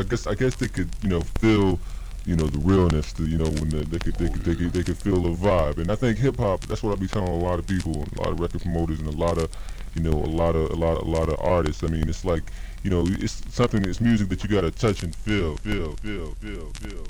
I guess I guess they could, you know, feel you know the realness, the, you know when the, they could they could, they could they could feel the vibe, and I think hip hop. That's what I be telling a lot of people, a lot of record promoters, and a lot of you know a lot of a lot a lot of artists. I mean, it's like you know it's something. It's music that you gotta touch and feel, feel, feel, feel, feel.